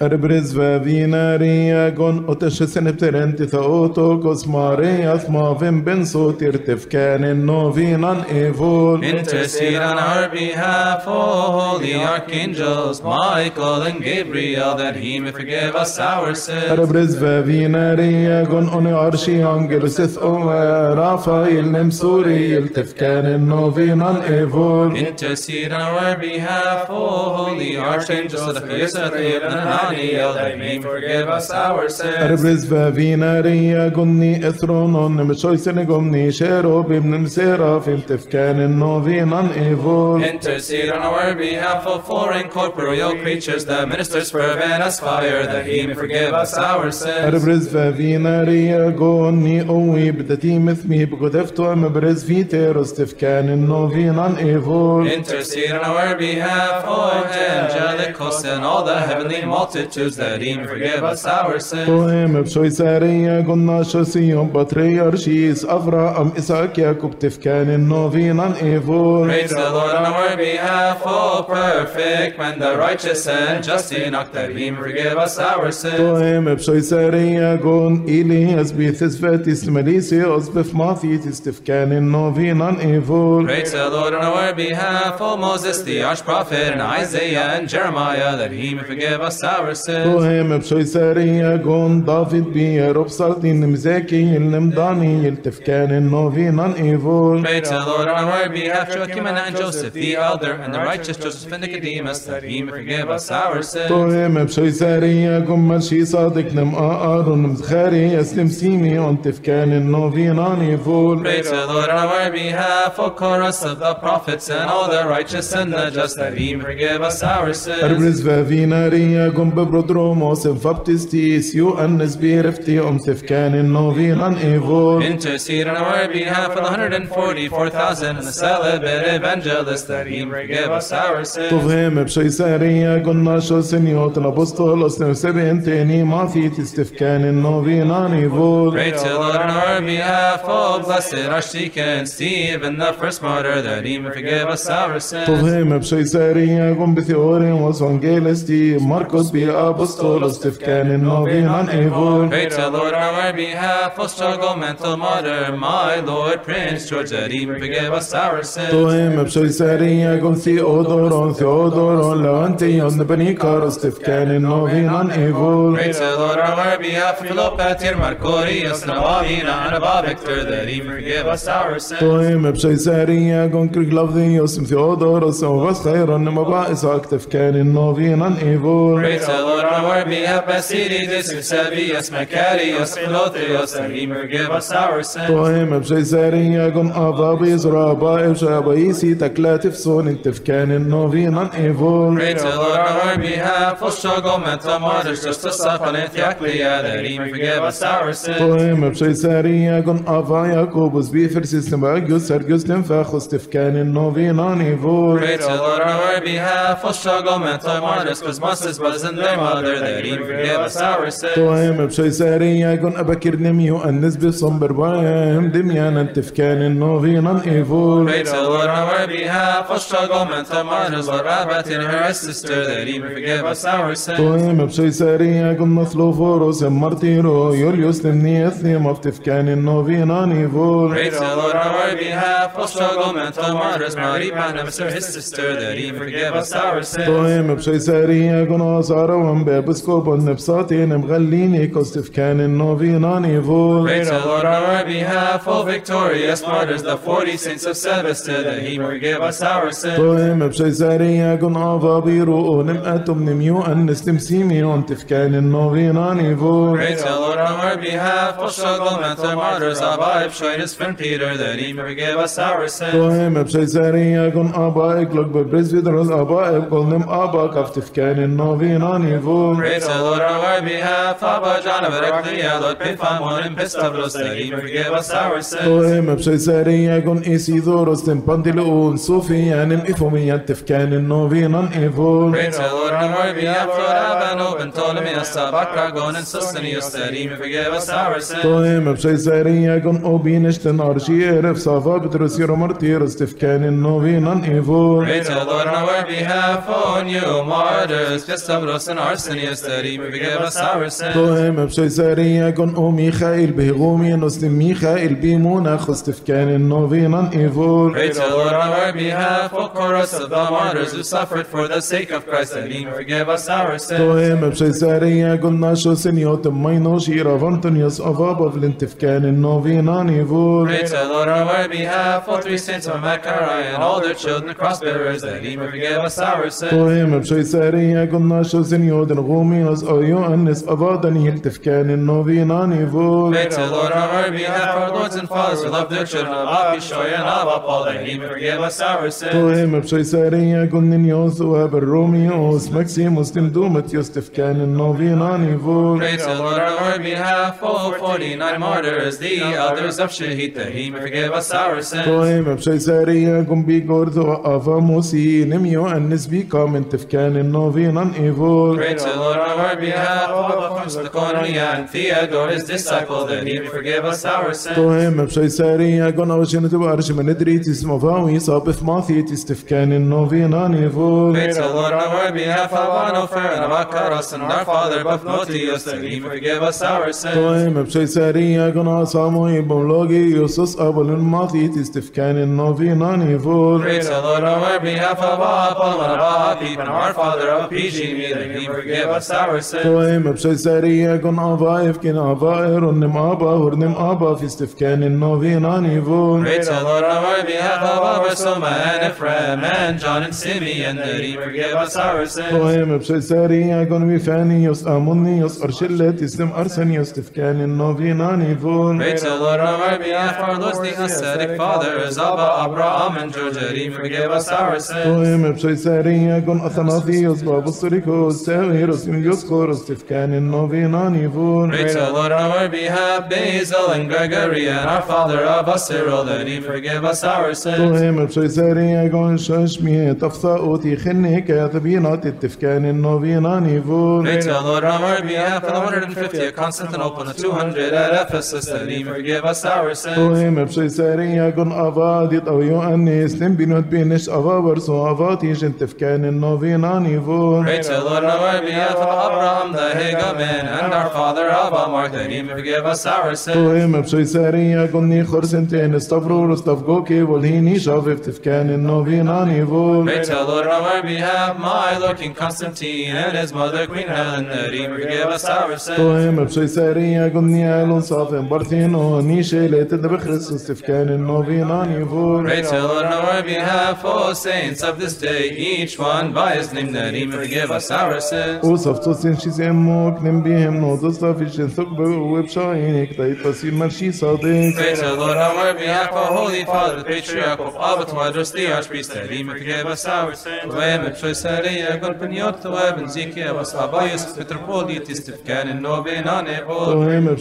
Rbrizve vinarija gon u të shësën e pëtërenti thë o tokos mareja thmavim bin sotir të fkenin no vinan e vol. Intercede on our behalf, O holy archangels, Michael and Gabriel, that he may forgive us our sins. Rbrizve vinarija gon u në arshi angel sith o Rafael në msuriel të fkenin no vinan e vol. Intercede on our behalf, O holy archangels, that he may forgive us our sins. Daniel, oh, that he may forgive us our sins. Erbrizve vinariagon ni ethronon nemshoisen gomni sherobim nemserafim tifkanin novinan evol. Intercede on our behalf of foreign corporeal creatures, the ministers prevent us fire, that he may forgive us our sins. Erbrizve vinariagon ni owi bdati mithmi bgodefto embrez viteros tifkanin novinan evol. Intercede on our behalf, O angelic hosts and all the heavenly multitudes, that he may forgive us our sins. Poem bshoisaria gonna shosiyon patriarchis Avraham Isaac Jacob tifkanin novinan evol. Praise the Lord on our behalf, O perfect man, the righteous and just Enoch, that he may forgive us our sins. Poem bshoisaria gon Elias bithis vetis melisios bifmathitis tifkanin novinan evol. Praise the Lord on our behalf, O Moses, the arch prophet, and Isaiah and Jeremiah, that he may forgive us our sins. Poem bshoisaria gon David bierob saltin mzeki ilnim Daniel tifkanin novinan evol. Praise the Lord on our behalf, Joachim and Joseph, the elder, and the righteous Joseph and Nicodemus, that he may forgive us our sins. Poem bshoisaria gon Malshi Sadik nem Aaron mzkhari Eslim Simi on tifkanin novinan evol. Praise the Lord on our behalf, O chorus of the prophets and all the righteous and the just, that he may forgive us our sins. Erbrizve vinaria gom ببردروموس فبتستيس يؤنس بيرفتي أمسف كان النوفين عن إيفول Into Cedar on behalf of the 144,000 and the celibate evangelists that he forgive us our sins تفهم بشيسارية قلنا شو سنيوت الأبسطول أسنو سبعين تاني ما في تستفكان النوفين عن إيفول Pray to the Lord on our behalf, oh blessed Archdeacon Stephen, the first martyr that he may forgive us our sins تفهم بشيسارية قم بثيورين وصفنجيلستي ماركوس بي apostolos apostles if canon of be unable. Pray to Lord on our behalf, O struggle mental mother, my Lord Prince George, that even forgive us our sins. To him, Abshoisariagum Theodoron, Theodoron, Leontion, the Benicaros, if canon of be unable. Pray to Lord on our behalf, Philopatir, Marcorius, Navavina, and Abba Victor, that even forgive us our sins. To him, Abshoisariagum Kriglavdios, Theodoros, and was خيرا مبائس اكتف كان النوفين ان ايفول Lord, my word, be up as it is, if Sabias, Macarius, Pelotius, and he forgive us our sins. طهم بجزاري يقم أضابي زرابا إبشابيسي تكلاتف سون انتفكان النوفينا إيفول. Pray to Lord, on our behalf, Oshogom and Tomorrows, just to suffer and Yaklia, that he forgive us our sins. طهم بجزاري يقم أضا يعقوبس بيفرس استمعجوس سرجوس تنفاخوس تفكان النوفينا إيفول. Pray to Lord, on our behalf, Oshogom and Tomorrows, because Moses was in their mother, that he forgive us our sins. توهم بشيسارية كن أبكر نميو النس بصنبر بايم دميانا تفكان نوفينا إيفول Pray to the Lord on our behalf, O struggle mental martyrs, Lord Rabbit and her sister, that he forgive us our sins. توهم بشيسارية كن نصلو فوروس مرتيرو يوليوس تمني أثنيم أفتفكان نوفينا إيفول Pray to the Lord on our behalf, O struggle mental martyrs, Mary Panemus or his sister, that he forgive us our sins. توهم بشيسارية كن أصار روان بابسكو بالنبساتين مغليني كوستف كان النوفيناني فول Praise the on our behalf, all victorious martyrs, the 40 saints of Sebastia, that he give us our sins. طائم بشي ساريا قن آفا بيرو ونم أتم نميو أن نستمسيمي أنتف كان النوفيناني فول Praise the Lord on our behalf, all struggle mental martyrs, Abba Ibshoidus from Peter, the Hebrew give us our sins. طائم بشي ساريا قن آبا إقلق ببرز بدرز آبا إقلنم آبا كفتف كان النوفيناني to the Lord on our behalf, Abba John of Ereclia, Lord Pifamon and Pistavlos, that he may forgive us our sins. توهم بشيسارية كن إيسيدوروس تنبانتلؤون صوفيا نم إفوميا تفكان النوفينا إيفول Pray to the Lord on our behalf, Lord Abano, and Ptolemaeus, Abakragon, and Sustinius, that he may forgive us our sins. توهم بشيسارية كن أوبينشتن أرشي إرف صافا بترسيرو مرتيرس تفكان النوفينا إيفول Pray to the Lord on our behalf, O new martyrs, Pistavros حسن عرسن يستريم بجابس عرسن طهم بشي سرية كن أمي خائل به غومي نستمي خائل بيمونة خستف كان النوفينا إيفول Praise the Lord on our behalf, O chorus of the martyrs who suffered for the sake of Christ and forgive us our sins. طهم بشي سرية كن ناشو سنيوت مينو شيرا فانتن يس أفابا فلنتف كان النوفينا إيفول Praise the Lord on our behalf, O three saints of Makara and all their children cross bearers that he may forgive us our sins. طهم بشي سرية كن ناشو سنيوت غومي نس أيو أنس أبادني التفكان النوفينا ايفور Pray to the Lord on our behalf, our lords and fathers who love their children, of Abishoy and Abba Paul, that he may forgive us our sins. تهم بشي سارية قلنيوس وبالروميوس مكسيموس تندومت يستفكان النوفينا ايفور Pray to the Lord on our behalf, O 49 martyrs, the elders of Shahid, that he may forgive us our sins. طيب بشي سارية قم بي غورثو أفا موسي نميو أنس بي كامن تفكان النوفينا Lord. Pray to Lord on our behalf, all of the Laconia and Theodore, his disciple, that he may forgive us our sins. To him, b'shei sari, agona v'shinu t'varsh, menedrit, ismovawi, sabif mathi, tistifkan in novin anivul. Pray to the Lord on our behalf, Avan Ofer, and Avakaros, and our father, Bafnotios, that he may forgive us our sins. To him, b'shei sari, agona samoy, b'mlogi, yusus, abalun mathi, tistifkan in novin anivul. Pray to the Lord on our behalf, Avapal, and Avapip, and our father, Apishimi, that he forgive may forgive us our sins. طيب بشي سارية قن أفا إفكن أفا إرنم أبا هرنم أبا في استفكان النوفينا ايفور Pray to the Lord on our behalf, of our Soma and Ephraim and John and Simeon, that he may forgive us our sins. طيب بشي سارية قن بفانيوس أمونيوس أرشلت اسم أرسنيوس تفكان النوفينا ايفور Pray to the Lord on our behalf, our Lord's the ascetic fathers, Abba, Abraham, and George, that he may forgive us our sins. طيب بشي سارية قن أثناثيوس بابصريكوس ساويروس يوسكوروس تفكان النوفينا ايفور Pray to the Lord on our behalf, Basil and Gregory, and our father of us, Cyril, that he forgive us our sins. طيب بشي سارية قن ششمي تفصاؤتي خني كاتبينات التفكان النوفينا ايفور Pray to the Lord on our behalf, for the 150 at Constantinople and the 200 at Ephesus, that he may forgive us our sins. طيب بشي سارية قن أفادي أو يؤنس تنبينوت بينش أفا برسو أفاتي جن تفكان النوفينا ايفور Pray to the Lord Adonai be Ethel Abraham, the Higamin, and our father Abamark, that he may forgive us our sins. To him, Abshay Sari, Agoni, Chorsentin, Stavro, Stavgoki, Volhini, Shaviv, Tifkanin, Novinani, Vol. May tell Lord on our behalf, my Lord King Constantine, and his mother Queen Helen, that he may forgive us our sins. To him, Abshay Sari, Agoni, Alon, Safin, Bartino, Nishe, Leitin, the Bechristus, Tifkanin, Novinani, Vol. May tell Lord on our behalf, O saints of this day, each one by his name, that he may forgive us our verses. Usaf to sin no man. Praise the Lord on our behalf, our Holy Father, the Patriarch of Abba, the Archpriest, Elim, forgive us our sins. Wem, penyot, and ziki, evas habayus, metropolitis, and noven, anevod. Wem, et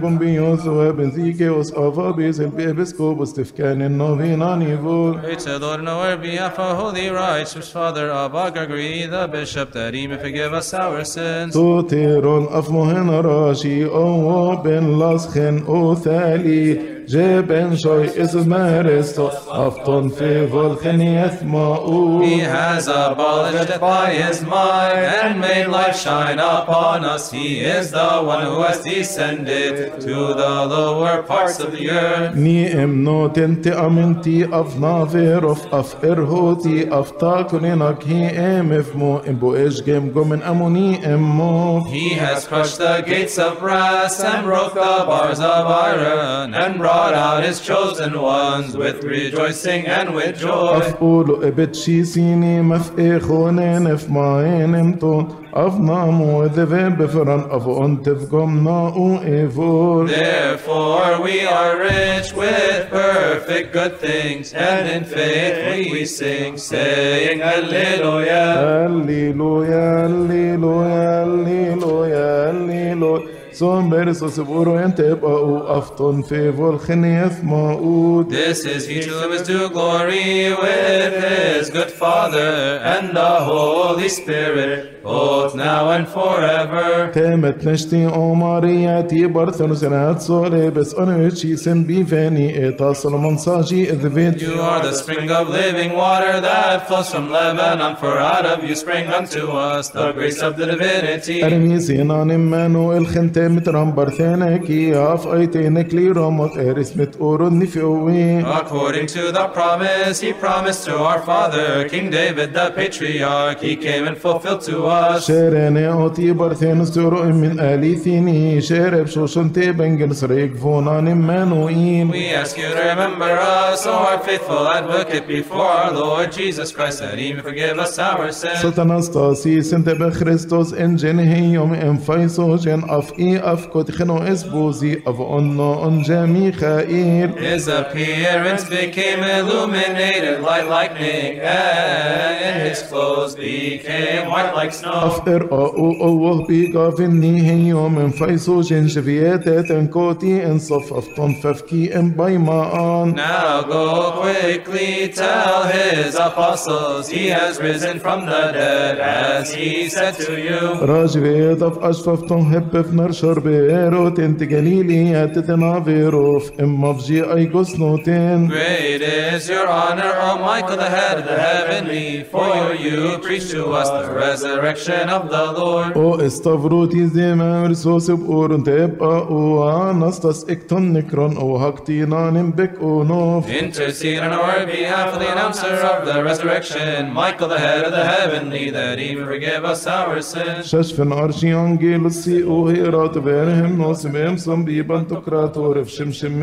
penyot, and ziki, evas habayus, and and noven, anevod. Praise the Lord on our behalf, our Holy Righteous Father, Abba, Gregory, the Bishop, he may forgive us our sins. توتيرون أفمهن راشي أو بن لسخن أو ثالي جبن شوي إزمارستو أفطن في فولخن يثماؤو He has abolished death by his might and made light shine upon us. He is the one who has descended to the lower parts of the earth. ني امنو تنتي امنتي اف نافيروف اف ارهوتي اف تاكنينك هي ام افمو امبو ايش جيم من اموني امو He has crushed the gates of brass and broke the bars of iron and brought out his chosen ones with rejoicing and with joy. اف اولو ابت شي سيني مف اخونين اف ماين امتون اف نامو ذفين بفرن اف انتف قم ناو ايفور Therefore we are rich with perfect good things, and in faith we sing, saying Hallelujah. هللويا هللويا هللويا Zomers o sebur and teba'u afton fevol chenef ma'ud. This is He future is to glory with his good Father and the Holy Spirit, both now and forever. Temet neshti omariyati barthon senat sore bes onechi sen biveni eta Solomon saji edvid. You are the spring of living water that flows from Lebanon, for out of you spring unto us the grace of the divinity. Ermi sinan El chente mitram bartheneki af aitenekli romot eris mit urun nifiuwi. According to the promise he promised to our father, King David the patriarch, he came and fulfilled to us. Sherene oti barthenus turuim imin alithini, shereb shoshun teben gensreik vunanim manuin. We ask you to remember us, O our faithful advocate before our Lord Jesus Christ, that he may forgive us our sins. Satanastasi sinte be Christos en in genihiyum in faisogen af in of Koticheno of Onno on Jamichael. His appearance became illuminated light lightning, and his clothes became white like snow. After أوه بيقافني هيو and فيسو جنجفياتي تنكوتي إن صفف تنففكي إن بيمان. Now go quickly tell his apostles he has risen from the dead as he said to you. راجبي of Ashfaf Ton في نرش شربيرو تنت جليلي تتنافيرو في ام فجي اي قسنوتين Great is your honor, O Michael, the head of the heavenly, for you preach to us the resurrection of the Lord. أو استفروتي زي ما مرسوس بقورن تبقى أو انستس اكتن نكرون أو هكتينا نمبك أو نوف Intercede on our behalf for the announcer of the resurrection, Michael, the head of the heavenly, that he may forgive us our sins. ششفن ارشي انجيلوسي أو verhem nosem em som biban tokrator shimshim.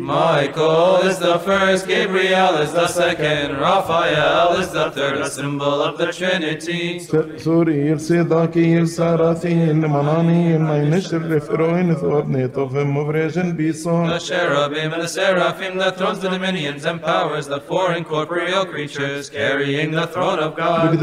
Michael is the first, Gabriel is the second, Raphael is the third, a symbol of the Trinity. Bison. The cherubim and the seraphim that thrones the dominions and powers, the four incorporeal creatures carrying the throne of God. Of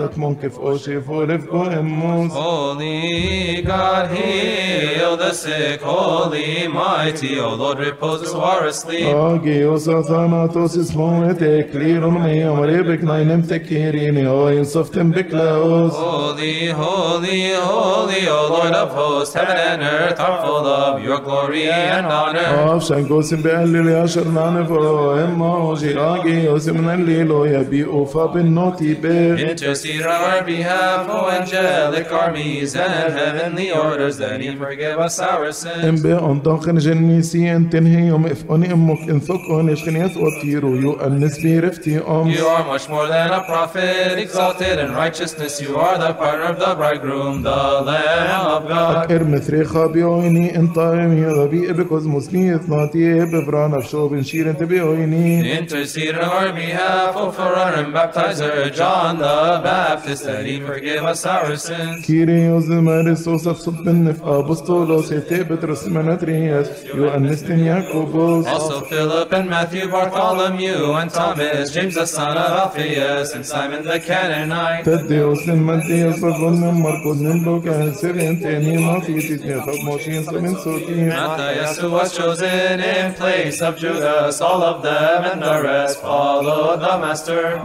tak monkif oshi forif goemus. Holy God, heal the sick, holy, mighty, O Lord, reposes who are asleep. Holy, holy, holy, O Lord of hosts, heaven and earth are full of your glory and honor. Our behalf, O angelic armies and heavenly orders, that He forgive us our sins. Em be ontochen jennisi entinhi yom if oni emok inthok on ishkiniet otiru yu annisbi rifti om. You are much more than a prophet, exalted in righteousness. You are the partner of the bridegroom, the Lamb of God. ارمثريخا بيويني انطايم يا ذبي ابكوز مسني اثناتي بفران افشو بن شير انت بيويني Intercede on our behalf, O forerunner and baptizer, John the Baptist, Also Philip and Matthew, Bartholomew, and Thomas, James the son of Alphaeus, and Simon the Canaanite. Thaddeus and Matthias, Bartholomew, Marcos, and Lucas, and Mattheus, and Moshe, and Simon, Matthias, who was chosen in place of Judas, all of them and the rest followed the Master.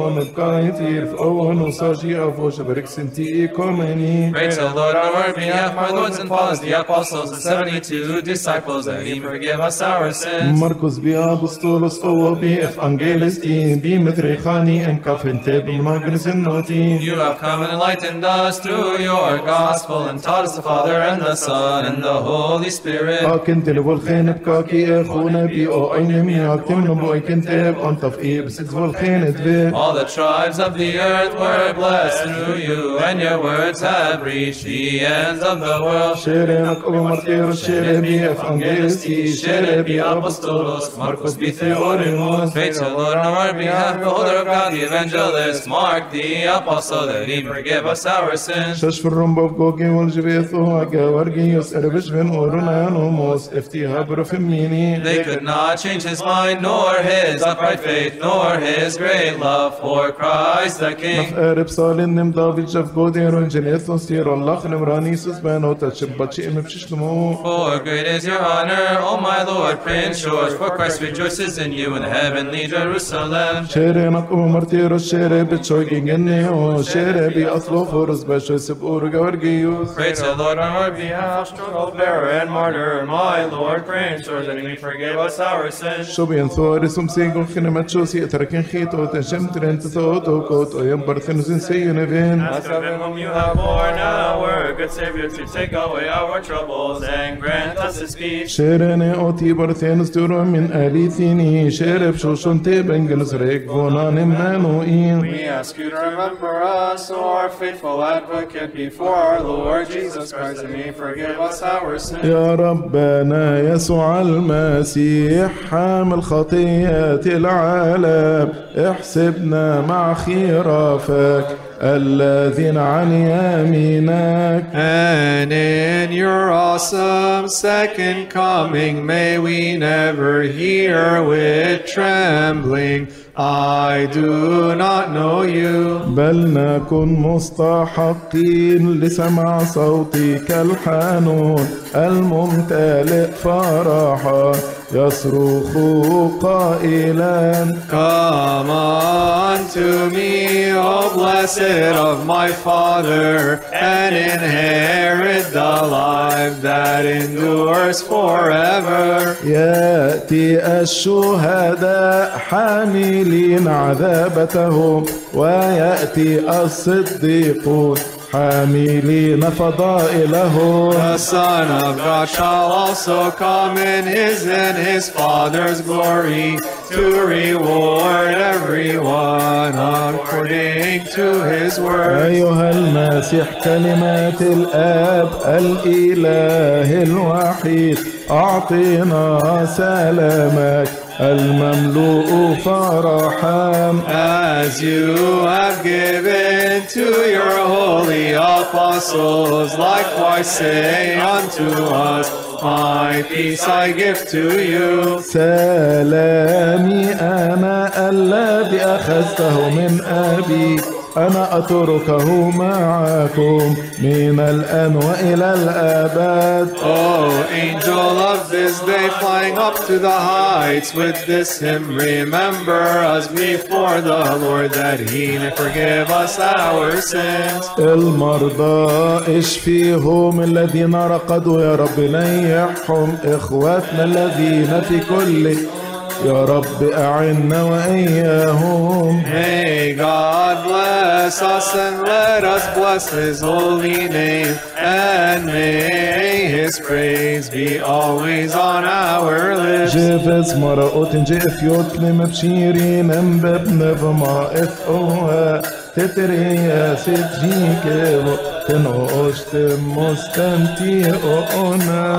بخروشينا في فلهي جانب ونبقى يطير في أول نصاجي أفوش برك سنتي كومني Pray to Lord on our behalf, our lords and fathers, the apostles, and seventy-two disciples, that he forgive us our sins. مركز بيا بسطولس أو بي اف انجيلستي بي متريخاني ان كافن تيب مناقنس النوتي You have come and enlightened us through your gospel, and taught us the Father and the Son and the Holy Spirit. لكن تلو الخين بكاكي اخونا بي او اين مياك تمنو بو ايكن تيب انت في ايه بسكز والخين تبي all the tribes of the earth were blessed through you, and your words have reached the ends of the world. The of God, the evangelist, Mark the apostle, us our sins. They could not change his mind, nor his upright faith, nor his great love for Christ the King. قارب صالين نم دافيد جف جودير ونجنيثون سير الله نمراني سزبانو تشبتشي ام بششتمو For great is your honor, O my Lord, Prince George, for Christ rejoices in you in heavenly Jerusalem. شيري نقو مرتيرو شيري بتشويكي جنيو شيري بي أصلو فرز بشو سبقور جورجيوس Pray to the Lord on our behalf. behalf, struggle bearer and martyr, my Lord, Prince George, and we forgive us our sins. شو بين ثوري سم سيغو خنمت شو سي تركن خيتو Santa Soto Coto, Yambarthinus in Sayunavin. Ask of him whom you have borne our good Savior to take away our troubles and grant us his peace. شيريني اوتي برثين ستورو من اليثيني شيرب شو شون تيبن جنس ريك فونان مانوئين We ask you to remember us, O our faithful advocate, before our Lord Jesus Christ, and may forgive us our sins. يا ربنا يسوع المسيح حامل خطية العالم احسبنا مع خرافك الذين عن يمينك And in your awesome second coming, may we never hear with trembling, I do not know you. بل نكن مستحقين لسمع صوتك الحنون الممتلئ فرحا يصرخ قائلا Come unto me, O blessed of my Father, and inherit the life that endures forever. ياتي الشهداء حاملين عذابتهم وياتي الصديقون حاملين فضائلهم The Son of God shall also come in his and his Father's glory to reward everyone according to his word. أيها المسيح كلمات الآب الإله الوحيد أعطنا سلامك المملوء فرحا As you have given to your holy apostles, likewise say unto us, My peace I give to you. سلامي أنا الذي أخذته من أبي أنا أتركه معكم من الآن وإلى الأبد Oh, angel of this day, flying up to the heights with this hymn, remember us before the Lord that he may forgive us our sins. المرضى اشفيهم الذين رقدوا يا رب نيحهم اخواتنا الذين في كل يا رب اعنا واياهم May God bless us and let us bless his holy name, and may his praise be always on our lips. جيفز مرقوت جيف يوتلم بشيرين امبب نظما اف اوها تتري يا ست جيكي تنوشت مستنتي اونا